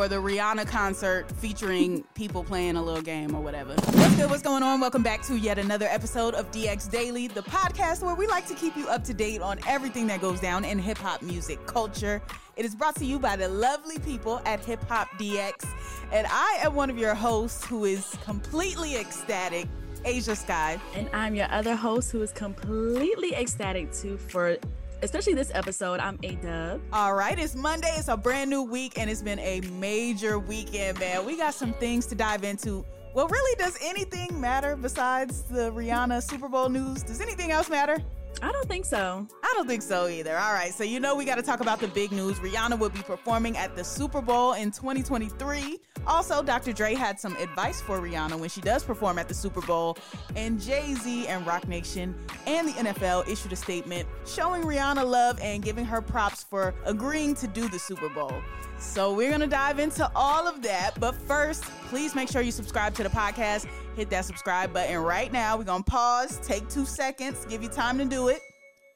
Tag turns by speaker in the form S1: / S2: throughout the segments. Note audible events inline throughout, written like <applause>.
S1: For the Rihanna concert featuring people playing a little game or whatever. What's good? What's going on? Welcome back to yet another episode of DX Daily, the podcast where we like to keep you up to date on everything that goes down in hip hop music culture. It is brought to you by the lovely people at Hip Hop DX. And I am one of your hosts who is completely ecstatic Ashia Skye.
S2: And I'm your other host who is completely ecstatic too for especially this episode. I'm Ayeeedubb.
S1: All right, it's Monday. It's a brand new week, and it's been a major weekend, man. We got some things to dive into. Well, really, does anything matter besides the Rihanna Super Bowl news? Does anything else matter?
S2: I don't think so.
S1: I don't think so either. All right, so you know we got to talk about the big news. Rihanna will be performing at the Super Bowl in 2023. Also, Dr. Dre had some advice for Rihanna when she does perform at the Super Bowl, and Jay Z and Roc Nation and the NFL issued a statement showing Rihanna love and giving her props for agreeing to do the Super Bowl. So we're going to dive into all of that. But first, please make sure you subscribe to the podcast. Hit that subscribe button right now. We're going to pause, take two seconds, give you time to do it.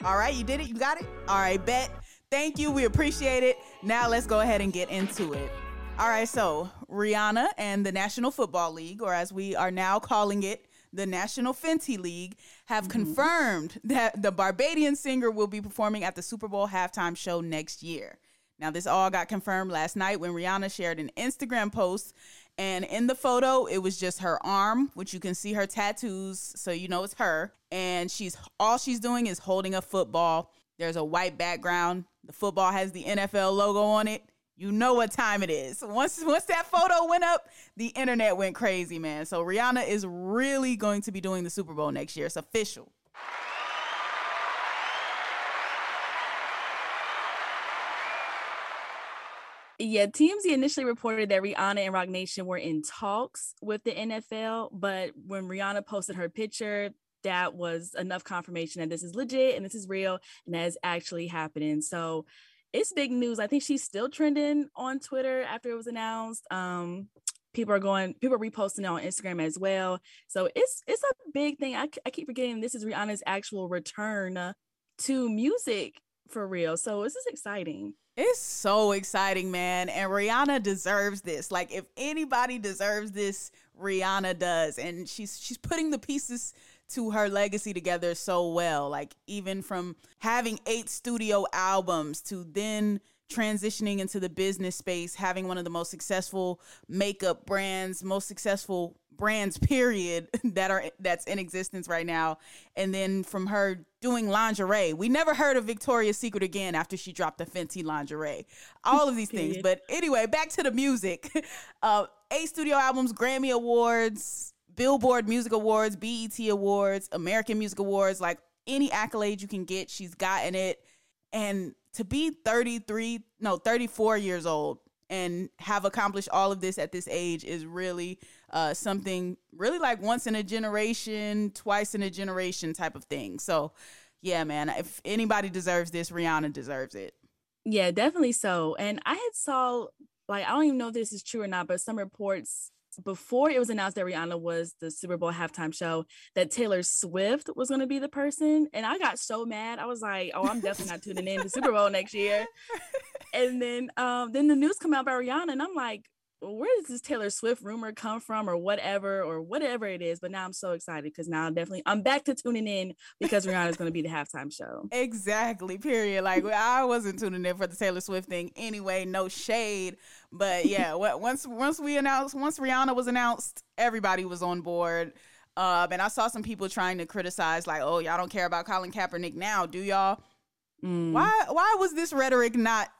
S1: All right, you did it. You got it. All right, bet. Thank you. We appreciate it. Now let's go ahead and get into it. All right, so Rihanna and the National Football League, or as we are now calling it, the National Fenty League, have mm-hmm. confirmed that the Barbadian singer will be performing at the Super Bowl halftime show next year. Now, this all got confirmed last night when Rihanna shared an Instagram post. And in the photo, it was just her arm, which you can see her tattoos, so you know it's her. And she's all she's doing is holding a football. There's a white background. The football has the NFL logo on it. You know what time it is. Once once that photo went up, the internet went crazy, man. So Rihanna is really going to be doing the Super Bowl next year. It's official.
S2: Yeah, TMZ initially reported that Rihanna and Roc Nation were in talks with the NFL, but when Rihanna posted her picture, that was enough confirmation that this is legit and this is real and that is actually happening. So it's big news. I think she's still trending on Twitter after it was announced. Um, people are going, people are reposting it on Instagram as well. So it's it's a big thing. I, I keep forgetting this is Rihanna's actual return to music for real. So this is exciting.
S1: It's so exciting, man. And Rihanna deserves this. Like if anybody deserves this, Rihanna does. And she's she's putting the pieces to her legacy together so well. Like even from having eight studio albums to then transitioning into the business space, having one of the most successful makeup brands, most successful brands <laughs> period that are that's in existence right now. And then from her doing lingerie we never heard of victoria's secret again after she dropped the fenty lingerie. All of these <laughs> things. But anyway back to the music. <laughs> Uh eight studio albums grammy awards billboard music awards bet awards american music awards like any accolade you can get she's gotten it. And to be 33 no 34 years old and have accomplished all of this at this age is really uh, something really like once in a generation, twice in a generation type of thing. So, yeah, man, if anybody deserves this, Rihanna deserves it.
S2: Yeah, definitely so. And I had saw like I don't even know if this is true or not, but some reports before it was announced that Rihanna was the Super Bowl halftime show, that Taylor Swift was going to be the person. And I got so mad. I was like, oh, I'm definitely not tuning in to Super Bowl next year. <laughs> And then um, then the news come out about Rihanna, and I'm like, where does this Taylor Swift rumor come from or whatever or whatever it is. But now I'm so excited because now I'm definitely I'm back to tuning in because Rihanna's going to be the halftime show.
S1: Exactly. Period. Like I wasn't tuning in for the Taylor Swift thing anyway. No shade. But yeah, <laughs> once once we announced once Rihanna was announced, everybody was on board. Um, and I saw some people trying to criticize, like, "Oh, y'all don't care about Colin Kaepernick now, do y'all?" Mm. Why? Why was this rhetoric not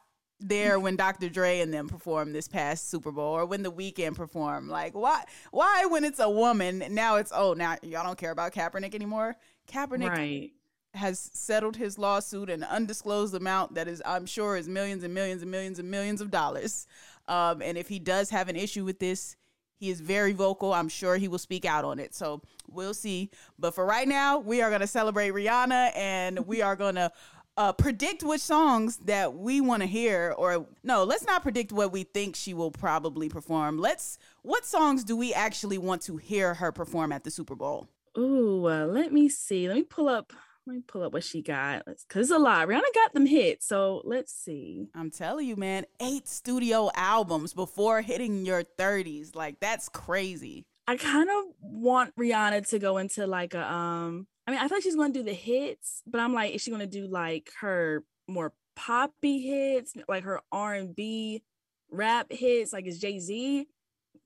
S1: there when Dr. Dre and them performed this past Super Bowl or when the Weeknd performed. Like why why when it's a woman now it's oh now y'all don't care about Kaepernick anymore? Kaepernick
S2: right.
S1: has settled his lawsuit an undisclosed amount that is, I'm sure, is millions and millions and millions and millions of dollars. Um, and if he does have an issue with this, he is very vocal. I'm sure he will speak out on it. So we'll see. But for right now, we are going to celebrate Rihanna and we are going to uh, predict which songs that we want to hear. Or no, let's not predict what we think she will probably perform. Let's, what songs do we actually want to hear her perform at the Super Bowl?
S2: Ooh, uh, let me see. Let me pull up let me pull up what she got. Cause it's a lot. Rihanna got them hits. So let's see.
S1: I'm telling you, man, eight studio albums before hitting your 30s. Like that's crazy.
S2: I kind of want Rihanna to go into like a um I mean, I feel like she's gonna do the hits, but I'm like, is she gonna do like her more poppy hits, like her R and B rap hits? Like is Jay Z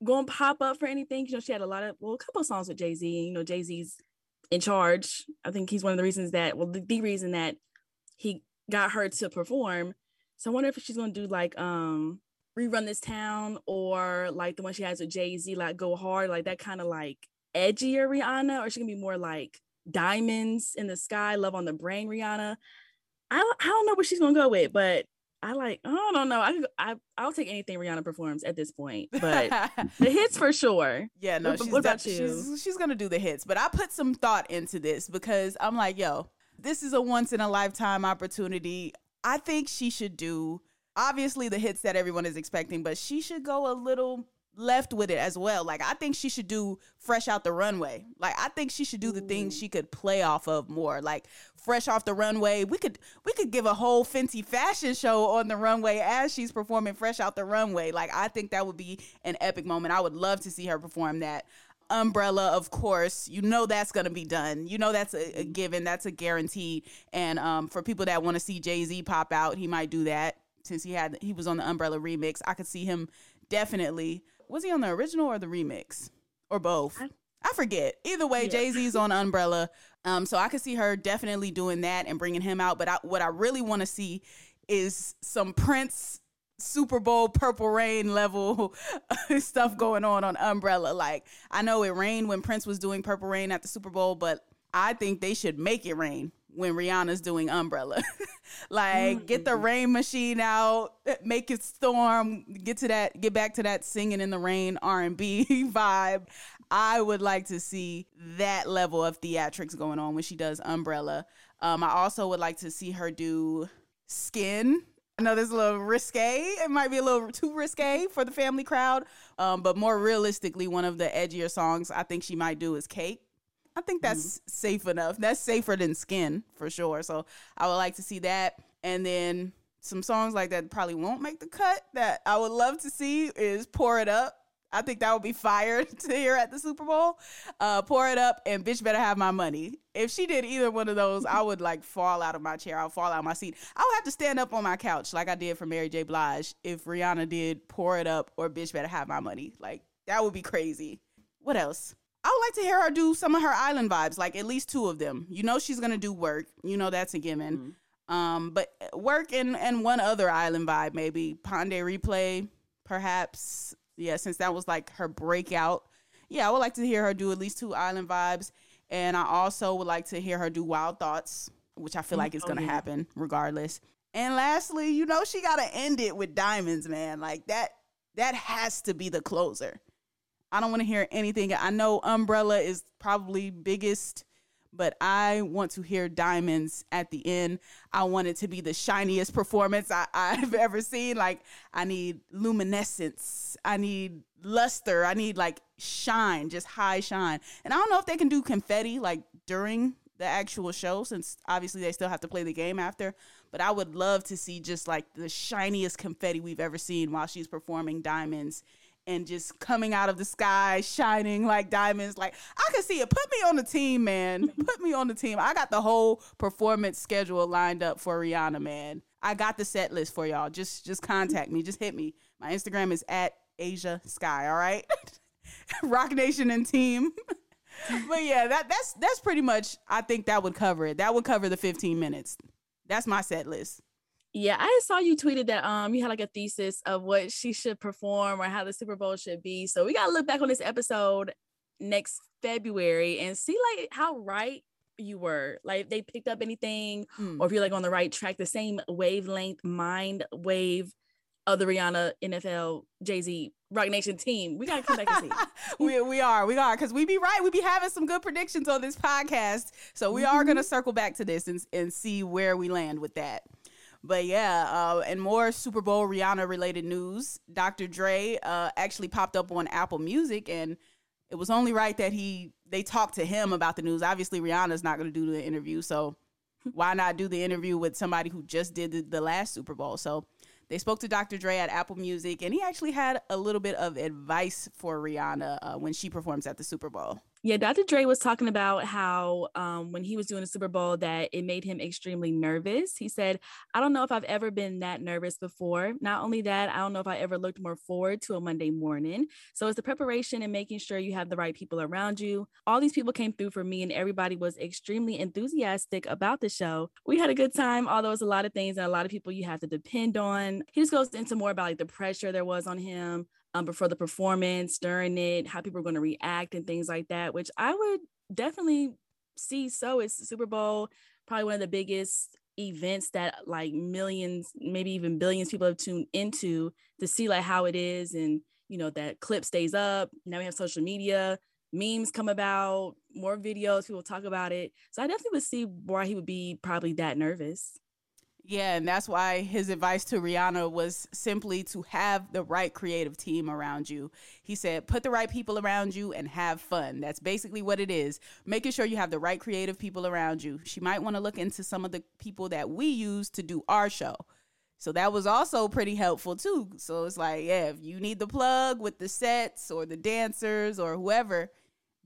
S2: gonna pop up for anything? You know, she had a lot of well, a couple songs with Jay Z. You know, Jay Z's in charge. I think he's one of the reasons that, well, the, the reason that he got her to perform. So I wonder if she's gonna do like um rerun this town or like the one she has with Jay Z, like go hard, like that kind of like edgier Rihanna, or she gonna be more like diamonds in the sky, love on the brain Rihanna. I I don't know where she's gonna go with, but I like I don't know. I I I'll take anything Rihanna performs at this point, but <laughs> the hits for sure.
S1: Yeah, no,
S2: what,
S1: she's
S2: what about you?
S1: she's she's gonna do the hits, but I put some thought into this because I'm like, yo, this is a once in a lifetime opportunity. I think she should do obviously the hits that everyone is expecting, but she should go a little left with it as well. Like I think she should do fresh out the runway. Like I think she should do the things she could play off of more. Like fresh off the runway. We could we could give a whole Fenty fashion show on the runway as she's performing fresh out the runway. Like I think that would be an epic moment. I would love to see her perform that. Umbrella, of course, you know that's gonna be done. You know that's a, a given. That's a guarantee. And um, for people that want to see Jay Z pop out, he might do that since he had he was on the Umbrella remix. I could see him definitely was he on the original or the remix or both? I, I forget. Either way, yeah. Jay Z's on Umbrella, um, so I could see her definitely doing that and bringing him out. But I, what I really want to see is some Prince Super Bowl Purple Rain level <laughs> stuff going on on Umbrella. Like I know it rained when Prince was doing Purple Rain at the Super Bowl, but I think they should make it rain when Rihanna's doing Umbrella. <laughs> like mm-hmm. get the rain machine out, make it storm, get to that get back to that singing in the rain R&B <laughs> vibe. I would like to see that level of theatrics going on when she does Umbrella. Um, I also would like to see her do Skin. I know this is a little risque. It might be a little too risque for the family crowd. Um, but more realistically, one of the edgier songs I think she might do is Cake. I think that's mm-hmm. safe enough. That's safer than skin for sure. So I would like to see that. And then some songs like that probably won't make the cut that I would love to see is Pour It Up. I think that would be fire <laughs> to hear at the Super Bowl. Uh, pour it up and bitch better have my money. If she did either one of those, I would like fall out of my chair. I'll fall out of my seat. I would have to stand up on my couch like I did for Mary J. Blige if Rihanna did pour it up or bitch better have my money. Like that would be crazy. What else? Would like to hear her do some of her island vibes, like at least two of them. You know she's gonna do work. You know that's a given. Mm-hmm. Um, but work and and one other island vibe, maybe Pon de Replay, perhaps. Yeah, since that was like her breakout. Yeah, I would like to hear her do at least two island vibes. And I also would like to hear her do Wild Thoughts, which I feel like is gonna oh, yeah. happen regardless. And lastly, you know she gotta end it with diamonds, man. Like that that has to be the closer. I don't want to hear anything. I know Umbrella is probably biggest, but I want to hear Diamonds at the end. I want it to be the shiniest performance I, I've <laughs> ever seen. Like, I need luminescence. I need luster. I need like shine, just high shine. And I don't know if they can do confetti like during the actual show, since obviously they still have to play the game after. But I would love to see just like the shiniest confetti we've ever seen while she's performing Diamonds and just coming out of the sky, shining like diamonds. Like I can see it. Put me on the team, man. <laughs> Put me on the team. I got the whole performance schedule lined up for Rihanna, man. I got the set list for y'all. Just just contact me. Just hit me. My Instagram is at Ashia Skye. All right, <laughs> Roc Nation and team. <laughs> but yeah, that that's that's pretty much. I think that would cover it. That would cover the 15 minutes. That's my set list.
S2: Yeah, I saw you tweeted that um you had like a thesis of what she should perform or how the Super Bowl should be. So we gotta look back on this episode next February and see like how right you were. Like they picked up anything,
S1: Mm.
S2: or if you're like on the right track, the same wavelength, mind wave of the Rihanna, NFL, Jay Z, Roc Nation team. We gotta come back and see. <laughs>
S1: we, we are we are because we be right we be having some good predictions on this podcast so we are gonna circle back to this and, and see where we land with that but yeah uh, and more super bowl rihanna related news dr dre uh, actually popped up on apple music and it was only right that he they talked to him about the news obviously rihanna's not gonna do the interview so why not do the interview with somebody who just did the, the last super bowl so they spoke to Dr. Dre at Apple Music, and he actually had a little bit of advice for Rihanna uh, when she performs at the Super Bowl.
S2: Yeah, Dr. Dre was talking about how um, when he was doing the Super Bowl that it made him extremely nervous. He said, "I don't know if I've ever been that nervous before. Not only that, I don't know if I ever looked more forward to a Monday morning. So it's the preparation and making sure you have the right people around you. All these people came through for me, and everybody was extremely enthusiastic about the show. We had a good time, although it's a lot of things and a lot of people you have to depend on. He just goes into more about like the pressure there was on him." Um, before the performance, during it, how people are going to react and things like that, which I would definitely see. So it's the Super Bowl, probably one of the biggest events that like millions, maybe even billions people have tuned into to see like how it is. And, you know, that clip stays up. Now we have social media, memes come about, more videos, people talk about it. So I definitely would see why he would be probably that nervous.
S1: Yeah, and that's why his advice to Rihanna was simply to have the right creative team around you. He said, put the right people around you and have fun. That's basically what it is. Making sure you have the right creative people around you. She might want to look into some of the people that we use to do our show. So that was also pretty helpful too. So it's like, yeah, if you need the plug with the sets or the dancers or whoever,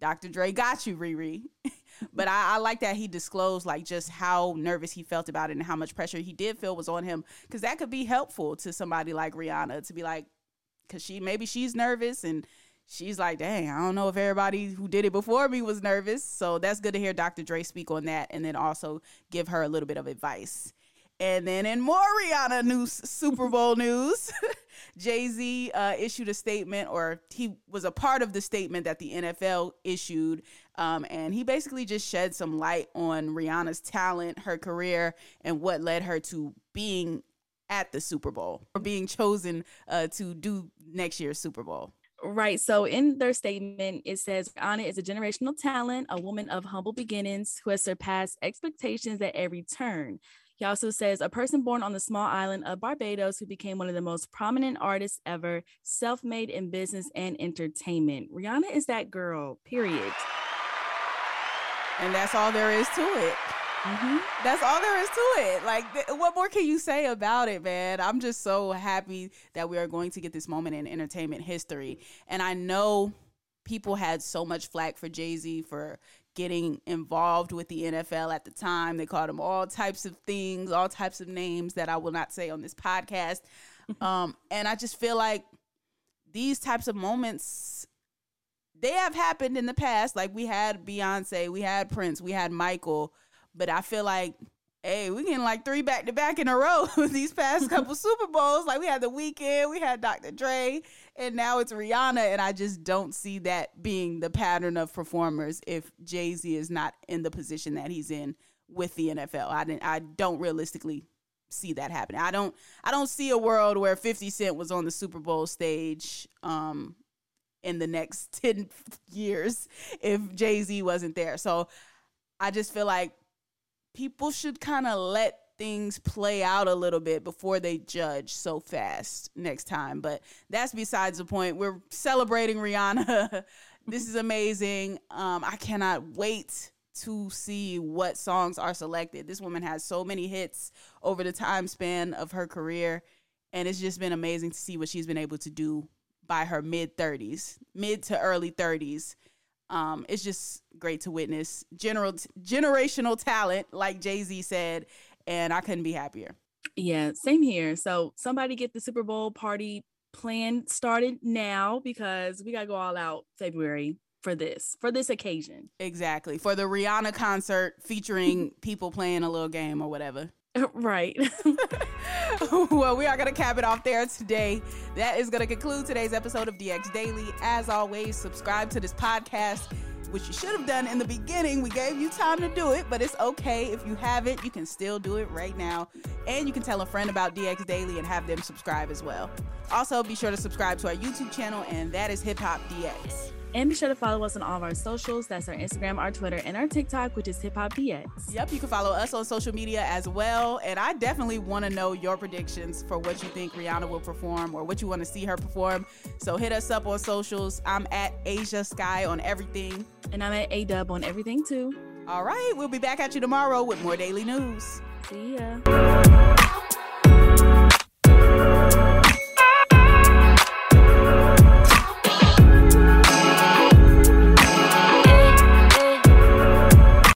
S1: Dr. Dre got you, Riri. <laughs> but I, I, like that he disclosed like just how nervous he felt about it and how much pressure he did feel was on him because that could be helpful to somebody like Rihanna to be like, because she maybe she's nervous and she's like, dang, I don't know if everybody who did it before me was nervous. So that's good to hear Dr. Dre speak on that and then also give her a little bit of advice. And then in more Rihanna news, Super Bowl news, <laughs> Jay Z uh, issued a statement, or he was a part of the statement that the NFL issued. Um, and he basically just shed some light on Rihanna's talent, her career, and what led her to being at the Super Bowl or being chosen uh, to do next year's Super Bowl.
S2: Right. So in their statement, it says Rihanna is a generational talent, a woman of humble beginnings who has surpassed expectations at every turn. He also says a person born on the small island of Barbados who became one of the most prominent artists ever, self made in business and entertainment. Rihanna is that girl, period.
S1: And that's all there is to it. Mm-hmm. That's all there is to it. Like, th- what more can you say about it, man? I'm just so happy that we are going to get this moment in entertainment history. And I know people had so much flack for Jay Z for getting involved with the NFL at the time. They called him all types of things, all types of names that I will not say on this podcast. <laughs> um, and I just feel like these types of moments they have happened in the past. Like we had Beyonce, we had Prince, we had Michael, but I feel like hey, we getting like three back to back in a row <laughs> these past <laughs> couple Super Bowls. Like we had the Weeknd, we had Dr. Dre, and now it's Rihanna. And I just don't see that being the pattern of performers if Jay Z is not in the position that he's in with the NFL. I didn't I don't realistically see that happening. I don't I don't see a world where 50 Cent was on the Super Bowl stage um in the next <laughs> 10 years if Jay-Z wasn't there. So I just feel like people should kind of let things play out a little bit before they judge so fast next time. But that's besides the point. We're celebrating Rihanna. <laughs> this is amazing. Um, I cannot wait to see what songs are selected. This woman has so many hits over the time span of her career. And it's just been amazing to see what she's been able to do by her mid 30s, mid to early 30s. Um, it's just great to witness general generational talent, like Jay Z said, and I couldn't be happier.
S2: Yeah, same here. So somebody get the Super Bowl party plan started now because we gotta go all out February for this for this occasion.
S1: Exactly for the Rihanna concert featuring people playing a little game or whatever. <laughs>
S2: right. <laughs>
S1: well, we are going to cap it off there today. That is going to conclude today's episode of DX Daily. As always, subscribe to this podcast which you should have done in the beginning. We gave you time to do it, but it's okay. If you haven't, you can still do it right now. And you can tell a friend about DX Daily and have them subscribe as well. Also, be sure to subscribe to our YouTube channel, and that is Hip Hop DX.
S2: And be sure to follow us on all of our socials. That's our Instagram, our Twitter, and our TikTok, which is Hip Hop DX.
S1: Yep, you can follow us on social media as well. And I definitely want to know your predictions for what you think Rihanna will perform or what you want to see her perform. So hit us up on socials. I'm at Ashia Skye on everything.
S2: And I'm at Ayeeedubb on everything too.
S1: All right, we'll be back at you tomorrow with more daily news.
S2: See ya.